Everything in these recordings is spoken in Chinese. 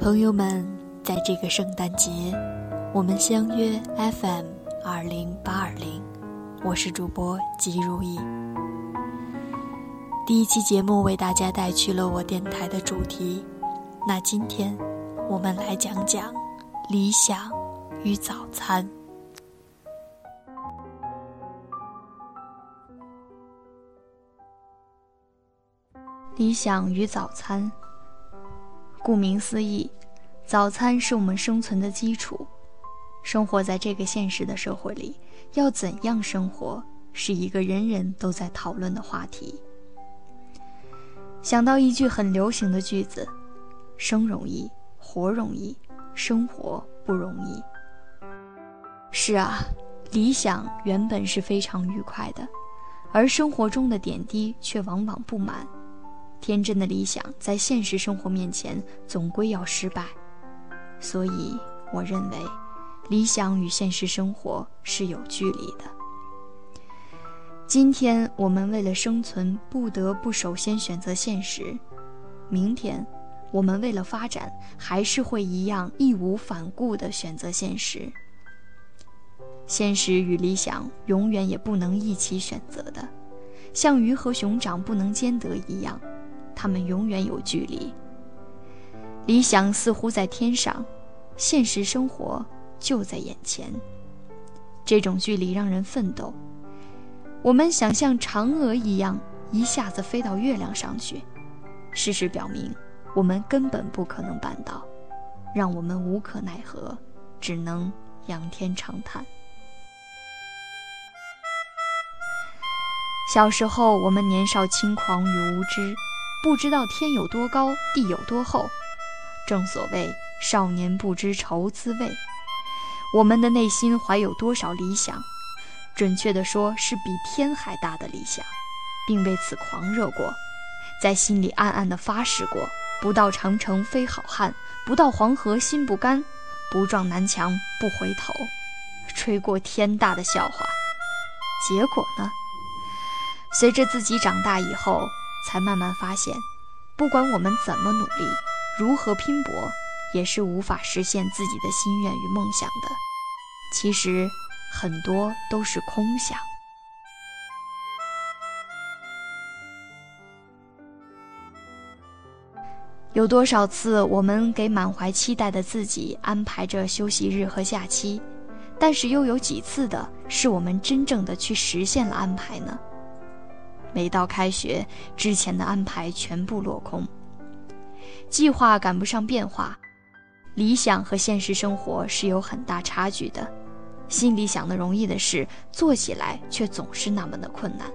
朋友们，在这个圣诞节，我们相约 FM 二零八二零，我是主播吉如意。第一期节目为大家带去了我电台的主题，那今天我们来讲讲理想与早餐。理想与早餐。顾名思义，早餐是我们生存的基础。生活在这个现实的社会里，要怎样生活，是一个人人都在讨论的话题。想到一句很流行的句子：“生容易，活容易，生活不容易。”是啊，理想原本是非常愉快的，而生活中的点滴却往往不满。天真的理想在现实生活面前总归要失败，所以我认为，理想与现实生活是有距离的。今天我们为了生存不得不首先选择现实，明天我们为了发展还是会一样义无反顾地选择现实。现实与理想永远也不能一起选择的，像鱼和熊掌不能兼得一样。他们永远有距离。理想似乎在天上，现实生活就在眼前。这种距离让人奋斗。我们想像嫦娥一样一下子飞到月亮上去，事实表明我们根本不可能办到，让我们无可奈何，只能仰天长叹。小时候，我们年少轻狂与无知。不知道天有多高，地有多厚。正所谓少年不知愁滋味。我们的内心怀有多少理想？准确地说，是比天还大的理想，并为此狂热过，在心里暗暗地发誓过：不到长城非好汉，不到黄河心不甘，不撞南墙不回头。吹过天大的笑话。结果呢？随着自己长大以后。才慢慢发现，不管我们怎么努力，如何拼搏，也是无法实现自己的心愿与梦想的。其实，很多都是空想。有多少次，我们给满怀期待的自己安排着休息日和假期，但是又有几次的是我们真正的去实现了安排呢？每到开学之前的安排全部落空，计划赶不上变化，理想和现实生活是有很大差距的。心里想的容易的事，做起来却总是那么的困难。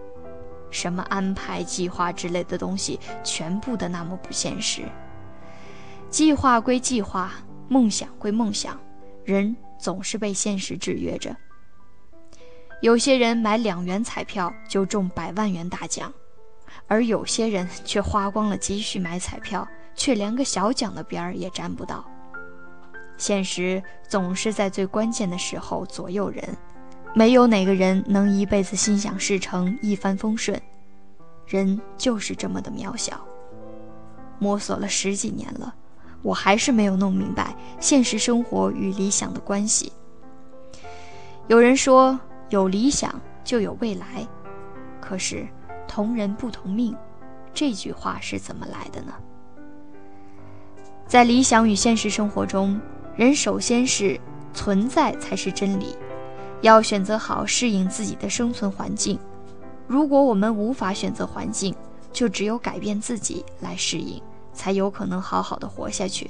什么安排、计划之类的东西，全部的那么不现实。计划归计划，梦想归梦想，人总是被现实制约着。有些人买两元彩票就中百万元大奖，而有些人却花光了积蓄买彩票，却连个小奖的边儿也沾不到。现实总是在最关键的时候左右人，没有哪个人能一辈子心想事成、一帆风顺。人就是这么的渺小。摸索了十几年了，我还是没有弄明白现实生活与理想的关系。有人说。有理想就有未来，可是同人不同命，这句话是怎么来的呢？在理想与现实生活中，人首先是存在才是真理，要选择好适应自己的生存环境。如果我们无法选择环境，就只有改变自己来适应，才有可能好好的活下去。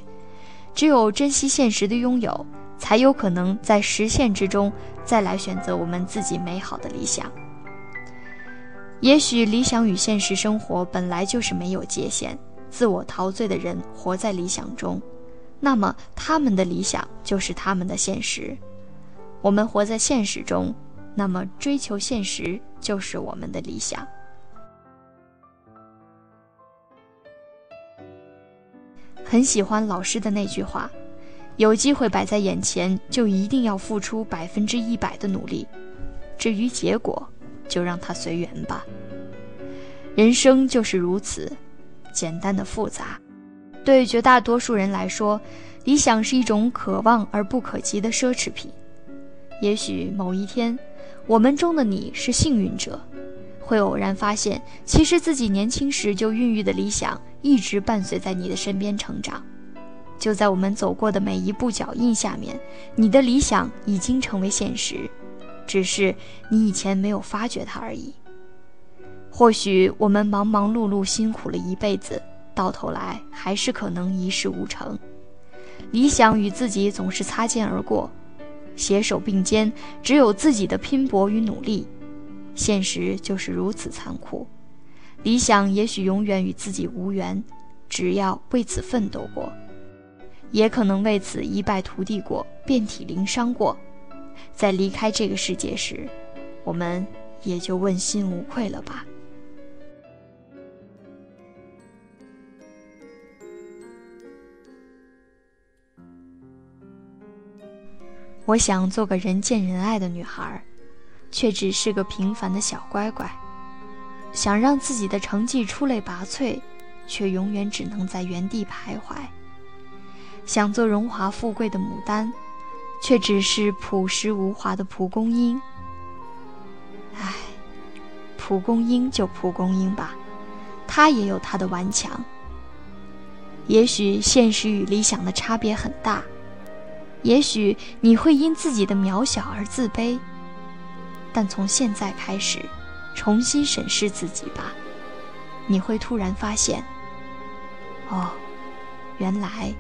只有珍惜现实的拥有。才有可能在实现之中，再来选择我们自己美好的理想。也许理想与现实生活本来就是没有界限，自我陶醉的人活在理想中，那么他们的理想就是他们的现实。我们活在现实中，那么追求现实就是我们的理想。很喜欢老师的那句话。有机会摆在眼前，就一定要付出百分之一百的努力。至于结果，就让它随缘吧。人生就是如此，简单的复杂，对绝大多数人来说，理想是一种可望而不可及的奢侈品。也许某一天，我们中的你是幸运者，会偶然发现，其实自己年轻时就孕育的理想，一直伴随在你的身边成长。就在我们走过的每一步脚印下面，你的理想已经成为现实，只是你以前没有发觉它而已。或许我们忙忙碌碌辛苦了一辈子，到头来还是可能一事无成。理想与自己总是擦肩而过，携手并肩，只有自己的拼搏与努力。现实就是如此残酷，理想也许永远与自己无缘，只要为此奋斗过。也可能为此一败涂地过，遍体鳞伤过，在离开这个世界时，我们也就问心无愧了吧。我想做个人见人爱的女孩，却只是个平凡的小乖乖；想让自己的成绩出类拔萃，却永远只能在原地徘徊。想做荣华富贵的牡丹，却只是朴实无华的蒲公英。唉，蒲公英就蒲公英吧，它也有它的顽强。也许现实与理想的差别很大，也许你会因自己的渺小而自卑。但从现在开始，重新审视自己吧，你会突然发现，哦，原来。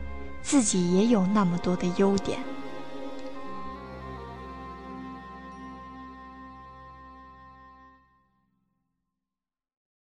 自己也有那么多的优点。